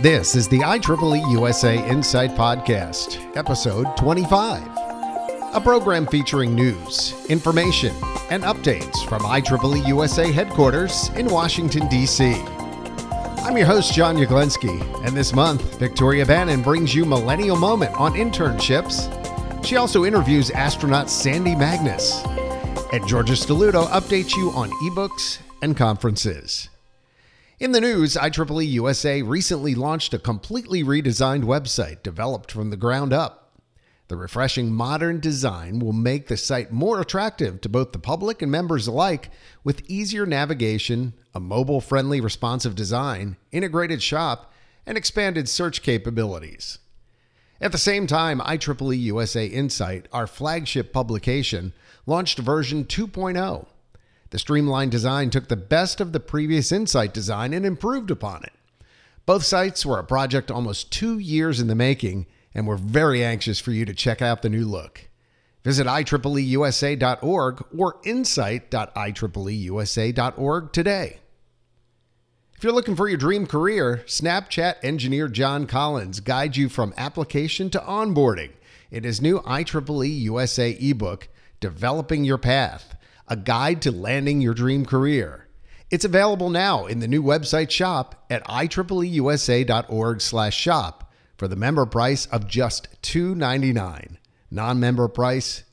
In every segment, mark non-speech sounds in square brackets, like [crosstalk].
This is the IEEE USA Insight Podcast, episode 25. A program featuring news, information, and updates from IEEE USA headquarters in Washington, D.C. I'm your host, John Yaglenski, and this month, Victoria Bannon brings you Millennial Moment on internships. She also interviews astronaut Sandy Magnus. And Georgia Stelluto updates you on ebooks and conferences. In the news, IEEE USA recently launched a completely redesigned website developed from the ground up. The refreshing modern design will make the site more attractive to both the public and members alike with easier navigation, a mobile friendly responsive design, integrated shop, and expanded search capabilities. At the same time, IEEE USA Insight, our flagship publication, launched version 2.0 the streamlined design took the best of the previous Insight design and improved upon it. Both sites were a project almost two years in the making, and we're very anxious for you to check out the new look. Visit IEEEUSA.org or insight.IEEEUSA.org today. If you're looking for your dream career, Snapchat engineer John Collins guides you from application to onboarding in his new IEEE USA ebook, Developing Your Path a guide to landing your dream career. It's available now in the new website shop at IEEEUSA.org/shop for the member price of just $2.99. Non-member price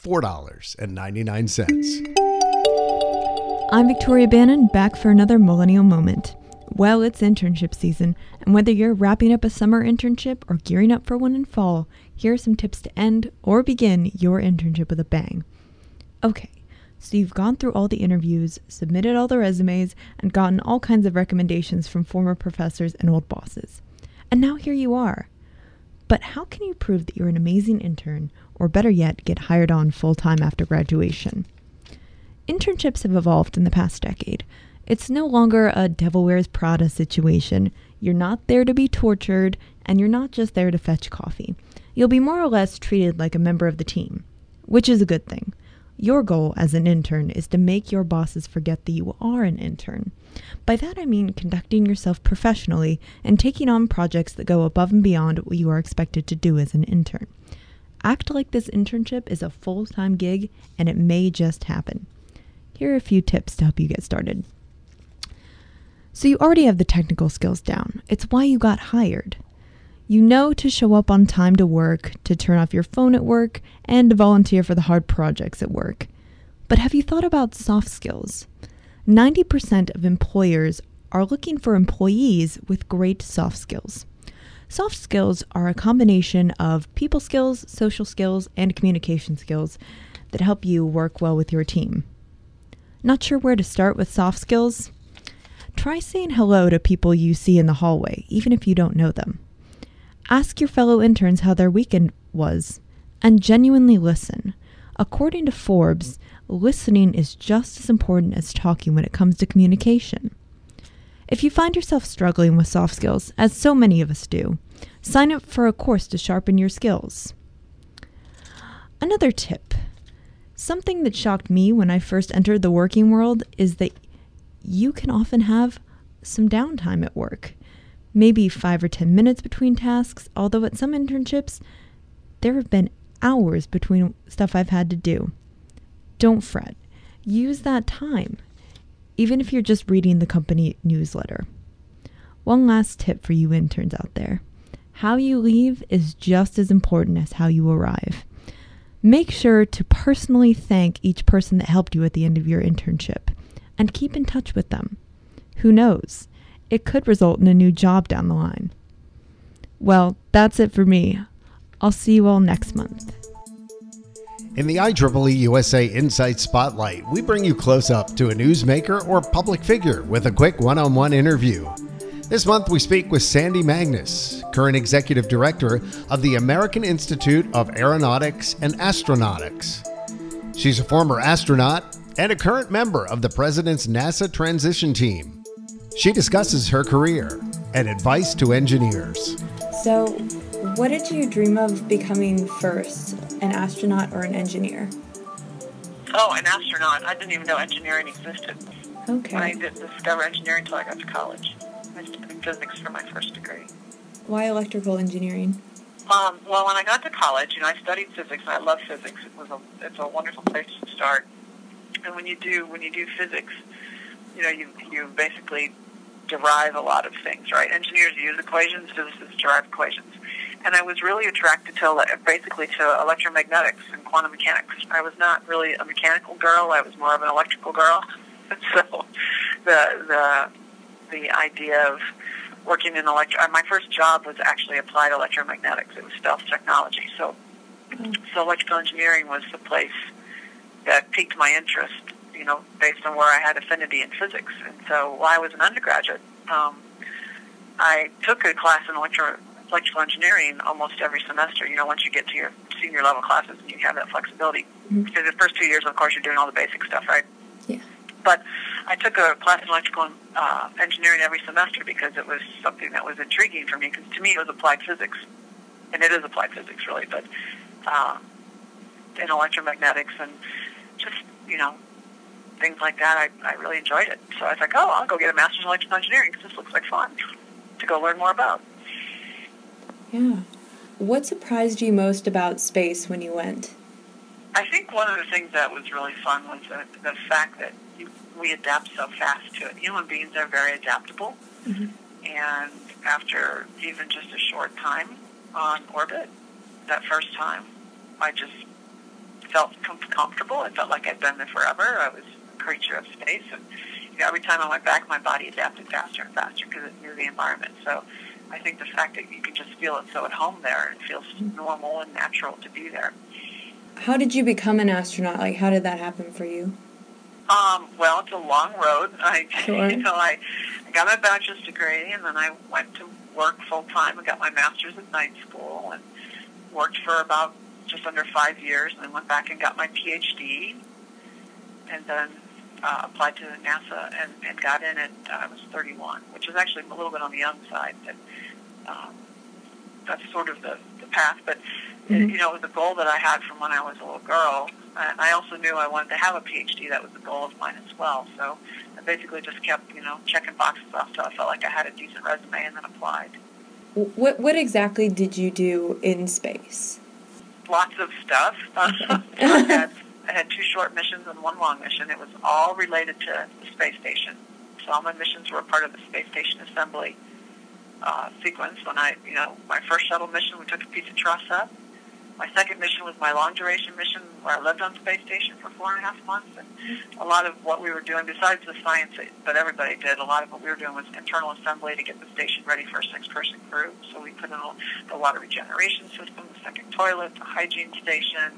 $4.99. I'm Victoria Bannon, back for another millennial moment. Well, it's internship season, and whether you're wrapping up a summer internship or gearing up for one in fall, here are some tips to end or begin your internship with a bang. Okay, so you've gone through all the interviews, submitted all the resumes, and gotten all kinds of recommendations from former professors and old bosses. And now here you are. But how can you prove that you're an amazing intern, or better yet, get hired on full time after graduation? Internships have evolved in the past decade. It's no longer a Devil Wears Prada situation. You're not there to be tortured, and you're not just there to fetch coffee. You'll be more or less treated like a member of the team, which is a good thing. Your goal as an intern is to make your bosses forget that you are an intern. By that I mean conducting yourself professionally and taking on projects that go above and beyond what you are expected to do as an intern. Act like this internship is a full time gig and it may just happen. Here are a few tips to help you get started. So, you already have the technical skills down. It's why you got hired. You know to show up on time to work, to turn off your phone at work, and to volunteer for the hard projects at work. But have you thought about soft skills? 90% of employers are looking for employees with great soft skills. Soft skills are a combination of people skills, social skills, and communication skills that help you work well with your team. Not sure where to start with soft skills? Try saying hello to people you see in the hallway, even if you don't know them. Ask your fellow interns how their weekend was and genuinely listen. According to Forbes, listening is just as important as talking when it comes to communication. If you find yourself struggling with soft skills, as so many of us do, sign up for a course to sharpen your skills. Another tip something that shocked me when I first entered the working world is that you can often have some downtime at work maybe five or 10 minutes between tasks, although at some internships, there have been hours between stuff I've had to do. Don't fret. Use that time, even if you're just reading the company newsletter. One last tip for you interns out there how you leave is just as important as how you arrive. Make sure to personally thank each person that helped you at the end of your internship and keep in touch with them. Who knows? It could result in a new job down the line. Well, that's it for me. I'll see you all next month. In the IEEE USA Insight Spotlight, we bring you close up to a newsmaker or public figure with a quick one on one interview. This month, we speak with Sandy Magnus, current executive director of the American Institute of Aeronautics and Astronautics. She's a former astronaut and a current member of the President's NASA transition team. She discusses her career and advice to engineers. So, what did you dream of becoming first, an astronaut or an engineer? Oh, an astronaut. I didn't even know engineering existed. Okay. I didn't discover engineering until I got to college. I studied physics for my first degree. Why electrical engineering? Um, well, when I got to college, you know, I studied physics. and I love physics. It was a, it's a wonderful place to start. And when you do when you do physics, you know, you you basically derive a lot of things, right? Engineers use equations, physicists derive equations. And I was really attracted to basically to electromagnetics and quantum mechanics. I was not really a mechanical girl. I was more of an electrical girl. [laughs] so the the the idea of working in electro. uh, My first job was actually applied electromagnetics. It was stealth technology. So, so electrical engineering was the place that piqued my interest. You know, based on where I had affinity in physics. And so, while I was an undergraduate, um, I took a class in electro electrical engineering almost every semester. You know, once you get to your senior level classes, and you have that flexibility. Mhm. Because the first two years, of course, you're doing all the basic stuff, right? Yeah. But I took a class in electrical uh, engineering every semester because it was something that was intriguing for me. Because to me, it was applied physics, and it is applied physics, really. But uh, in electromagnetics and just you know things like that, I, I really enjoyed it. So I was like, oh, I'll go get a master's in electrical engineering because this looks like fun to go learn more about. Yeah. What surprised you most about space when you went? I think one of the things that was really fun was the, the fact that you, we adapt so fast to it. Human beings are very adaptable, Mhm. and after even just a short time on orbit, that first time, I just felt com- comfortable. I felt like I'd been there forever. I was creature of space, and you know, every time I went back, my body adapted faster and faster because it knew the environment. So I think the fact that you can just feel it so at home there, it feels normal and natural to be there. How did you become an astronaut? Like, how did that happen for you? Um, well, it's a long road. [laughs] I, Sure. you know, I, I got my bachelor's degree, and then I went to work full time. I got my master's at night school, and worked for about just under five years, and then went back and got my PhD, and then uh, applied to NASA and, and got in at uh, I was 31, which is actually a little bit on the young side, but um, that's sort of the, the path. But Mhm. you know, it was a goal that I had from when I was a little girl. I also knew I wanted to have a PhD. That was a goal of mine as well. So I basically just kept, you know, checking boxes off until I felt like I had a decent resume and then applied. What What exactly did you do in space? Lots of stuff. [laughs] I, had, I had two short missions and one long mission. It was all related to the space station. So all my missions were part of the space station assembly uh, sequence. When I, you know, my first shuttle mission, we took a piece of truss up. My second mission was my long duration mission where I lived on space station for four and a half months. And a lot of what we were doing, besides the science that- everybody did, a lot of what we were doing was internal assembly to get the station ready for a six-person crew. So we put in the water regeneration system, the second toilet, the hygiene station,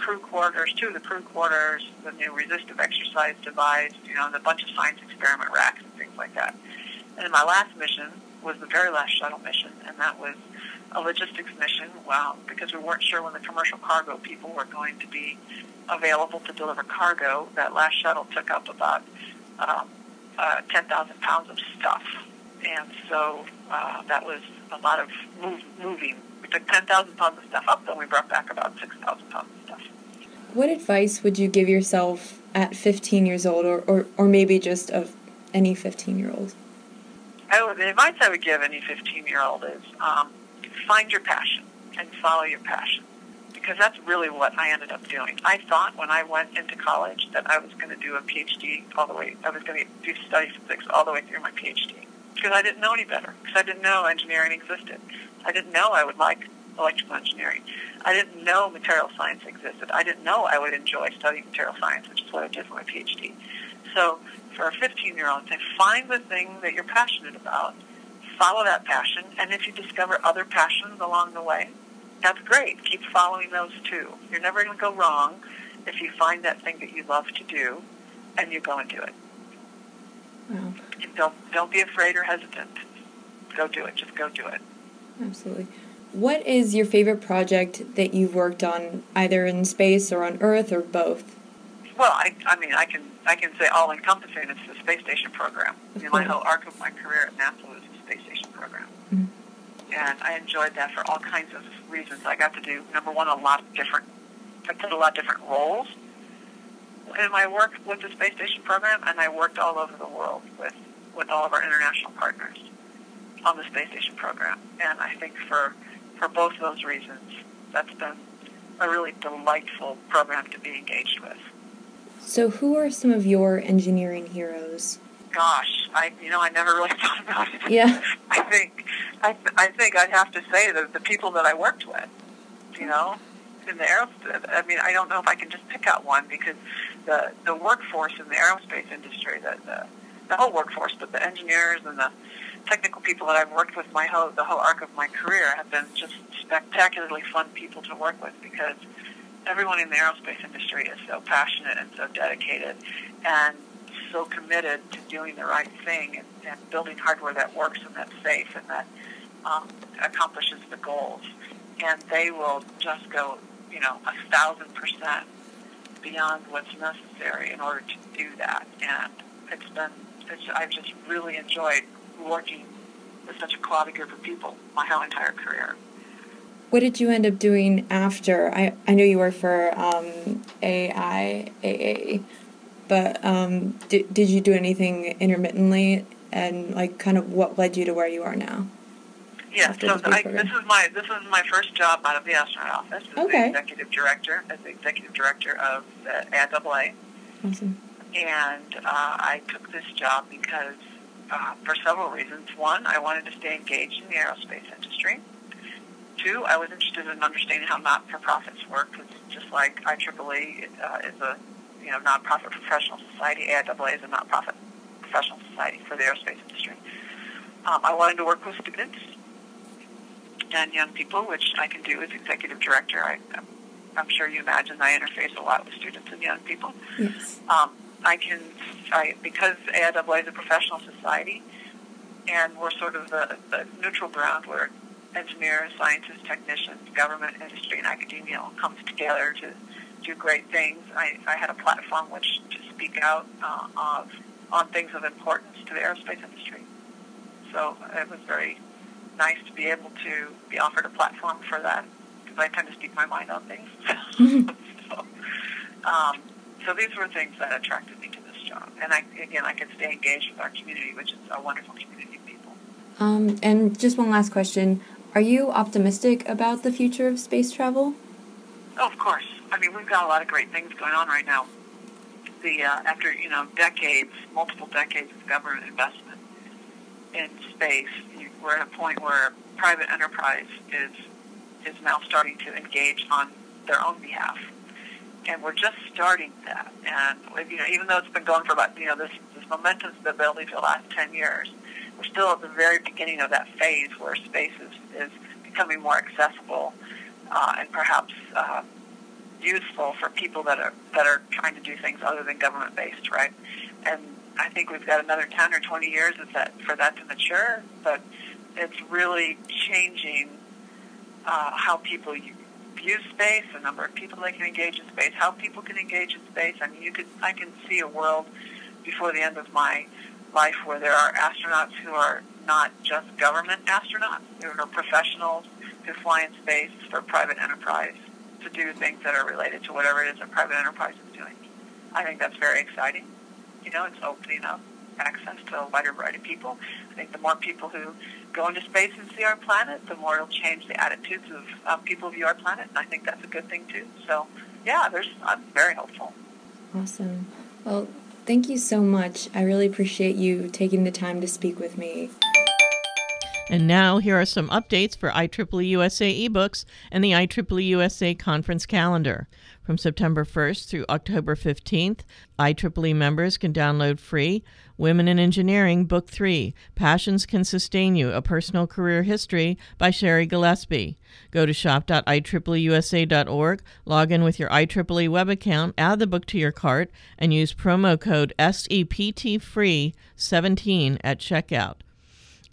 crew quarters, two of the crew quarters, the new resistive exercise device, you know, and a bunch of science experiment racks and things like that. And then my last mission was the very last shuttle mission, and that was a logistics mission. Wow, because we weren't sure when the commercial cargo people were going to be available to deliver cargo. That last shuttle took up about um, uh, 10,000 pounds of stuff, and so uh, that was a lot of move, moving. We took 10,000 pounds of stuff up, then we brought back about 6,000 pounds. What advice would you give yourself at 15 years old, or, or, or maybe just of any 15 year old? Would, the advice I would give any 15-year-old is um, find your passion and follow your passion because that's really what I ended up doing. I thought when I went into college that I was going to do a PhD all the way. I was going to do study physics all the way through my PhD because I didn't know any better. Because I didn't know engineering existed. I didn't know I would like electrical engineering. I didn't know material science existed. I didn't know I would enjoy studying material science, which is what I did for my PhD. So for a 15-year-old, say find the thing that you're passionate about, follow that passion, and if you discover other passions along the way, that's great. Keep following those too. You're never going to go wrong if you find that thing that you love to do, and you go and do it. Wow, And don't don't be afraid or hesitant. Go do it. Just go do it. absolutely. What is your favorite project that you've worked on, either in space or on Earth or both? Well, I, I mean, I can I can say all encompassing. It's the space station program. You know, my whole arc of my career at NASA was the space station program, Mhm. and I enjoyed that for all kinds of reasons. I got to do number one a lot of different. I played a lot of different roles in my work with the space station program, and I worked all over the world with with all of our international partners. on the space station program. And I think for for both of those reasons, that's been a really delightful program to be engaged with. So, who are some of your engineering heroes? Gosh, I you know I never really [laughs] thought about it. Yeah. I think I I think I'd have to say that the people that I worked with, you know, in the aerospace. I mean, I don't know if I can just pick out one because the the workforce in the aerospace industry, the the, the whole workforce, but the engineers and the technical people that I've worked with my whole the whole arc of my career have been just spectacularly fun people to work with because everyone in the aerospace industry is so passionate and so dedicated and so committed to doing the right thing and, and building hardware that works and that's safe and that um, accomplishes the goals. And they will just go, you know, a thousand percent beyond what's necessary in order to do that. And it's been, it's, I've just really enjoyed working with such a quality group of people my whole entire career. What did you end up doing after? I, I know you worked for um, AIAA, but um, did, did you do anything intermittently? And like, kind of, what led you to where you are now? Yeah, so I, this is my this is my first job out of the astronaut office as okay. the executive director, as the executive director of the AIAA. Awesome. And uh, I took this job because uh, for several reasons. One, I wanted to stay engaged in the aerospace industry. Two, I was interested in understanding how not-for-profits work. It's just like IEEE uh, is a you know nonprofit professional society. AIAA is a nonprofit professional society for the aerospace industry. Um, I wanted to work with students and young people, which I can do as executive director. I, I'm sure you imagine I interface a lot with students and young people. Yes. Um, I can, I, because AIAA is a professional society, and we're sort of the, the neutral ground where engineers, scientists, technicians, government, industry, and academia all comes together to do great things. I, I had a platform which to speak out uh, of, on things of importance to the aerospace industry. So it was very nice to be able to be offered a platform for that because I tend to speak my mind on things. [laughs] so, um, so these were things that attracted me to this job. And I, again, I could stay engaged with our community, which is a wonderful community of people. Um, and just one last question. Are you optimistic about the future of space travel? Oh, of course. I mean, we've got a lot of great things going on right now. The uh, after you know decades, multiple decades of government investment in space, we're at a point where private enterprise is is now starting to engage on their own behalf and we're just starting that. And you know, even though it's been going for about you know this this momentum's been building for the last ten years, we're still at the very beginning of that phase where space is, is becoming more accessible uh, and perhaps uh, useful for people that are that are trying to do things other than government based, right? And I think we've got another ten or twenty years of that for that to mature, but it's really changing uh, how people view space, the number of people that can engage in space, how people can engage in space. I mean, you could, I can see a world before the end of my life where there are astronauts who are not just government astronauts, there are professionals who fly in space for private enterprise to do things that are related to whatever it is that private enterprise is doing. I think that's very exciting. You know, it's opening up access to a wider variety of people. I think the more people who go into space and see our planet, the more it'll change the attitudes of um, people view our planet. And I think that's a good thing too. So, yeah, there's I'm very hopeful. Awesome. Well, thank you so much. I really appreciate you taking the time to speak with me. And now, here are some updates for IEEE USA ebooks and the IEEE USA conference calendar. From September 1st through October 15th, IEEE members can download free Women in Engineering Book 3 Passions Can Sustain You A Personal Career History by Sherry Gillespie. Go to shop.ieeeusa.org, log in with your IEEE web account, add the book to your cart, and use promo code SEPTFREE17 at checkout.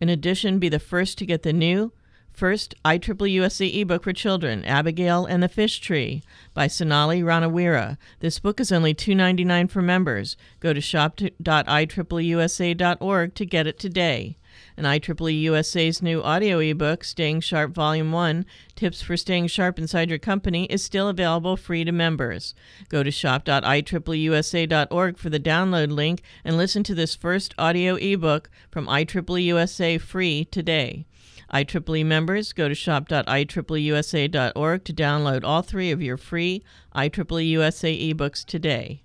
In addition, be the first to get the new first IEEE ebook for children, Abigail and the Fish Tree by Sonali Ranawira. This book is only $2.99 for members. Go to shop.ieeeusa.org to get it today. And IEEE USA's new audio ebook, Staying Sharp Volume 1 Tips for Staying Sharp Inside Your Company, is still available free to members. Go to shop.ieeeusa.org for the download link and listen to this first audio ebook from IEEE USA free today. IEEE members, go to shop.ieeeusa.org to download all three of your free IEEE USA ebooks today.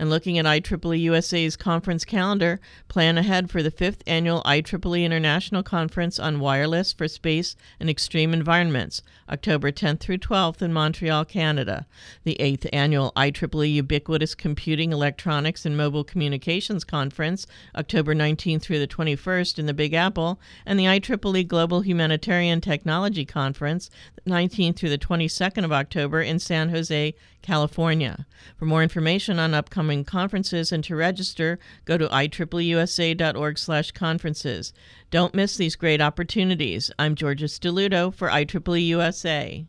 And looking at IEEE USA's conference calendar, plan ahead for the fifth annual IEEE International Conference on Wireless for Space and Extreme Environments, October 10th through 12th in Montreal, Canada. The eighth annual IEEE Ubiquitous Computing, Electronics, and Mobile Communications Conference, October 19th through the 21st in the Big Apple, and the IEEE Global Humanitarian Technology Conference, 19th through the 22nd of October in San Jose, California. For more information on upcoming conferences and to register, go to ieeeusa.org/conferences. Don't miss these great opportunities. I'm Georgia Stelluto for IEEE USA.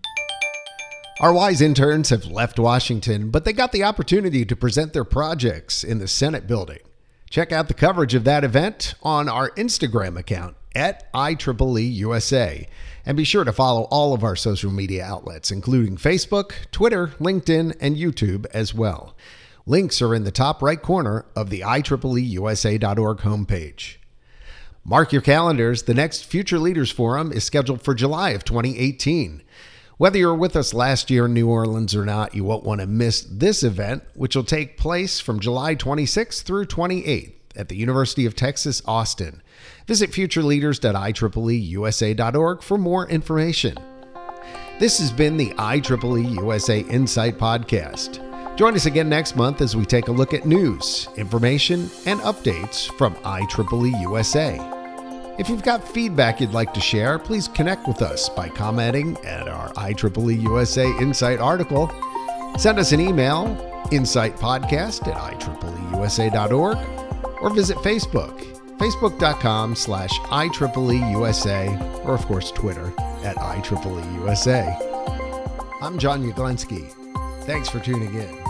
Our WISE interns have left Washington, but they got the opportunity to present their projects in the Senate building. Check out the coverage of that event on our Instagram account at IEEE USA. And be sure to follow all of our social media outlets, including Facebook, Twitter, LinkedIn, and YouTube as well. Links are in the top right corner of the IEEEUSA.org homepage. Mark your calendars. The next Future Leaders Forum is scheduled for July of 2018. Whether you were with us last year in New Orleans or not, you won't want to miss this event, which will take place from July 26th through 28th at the University of Texas, Austin. Visit futureleaders.ieeeusa.org for more information. This has been the IEEE USA Insight Podcast. Join us again next month as we take a look at news, information, and updates from IEEE USA. If you've got feedback you'd like to share, please connect with us by commenting at our IEEE USA Insight article. Send us an email, insightpodcast at IEEEUSA.org, or visit Facebook, facebook.com slash IEEEUSA, or of course Twitter at IEEEUSA. I'm John Yaglenski. Thanks for tuning in.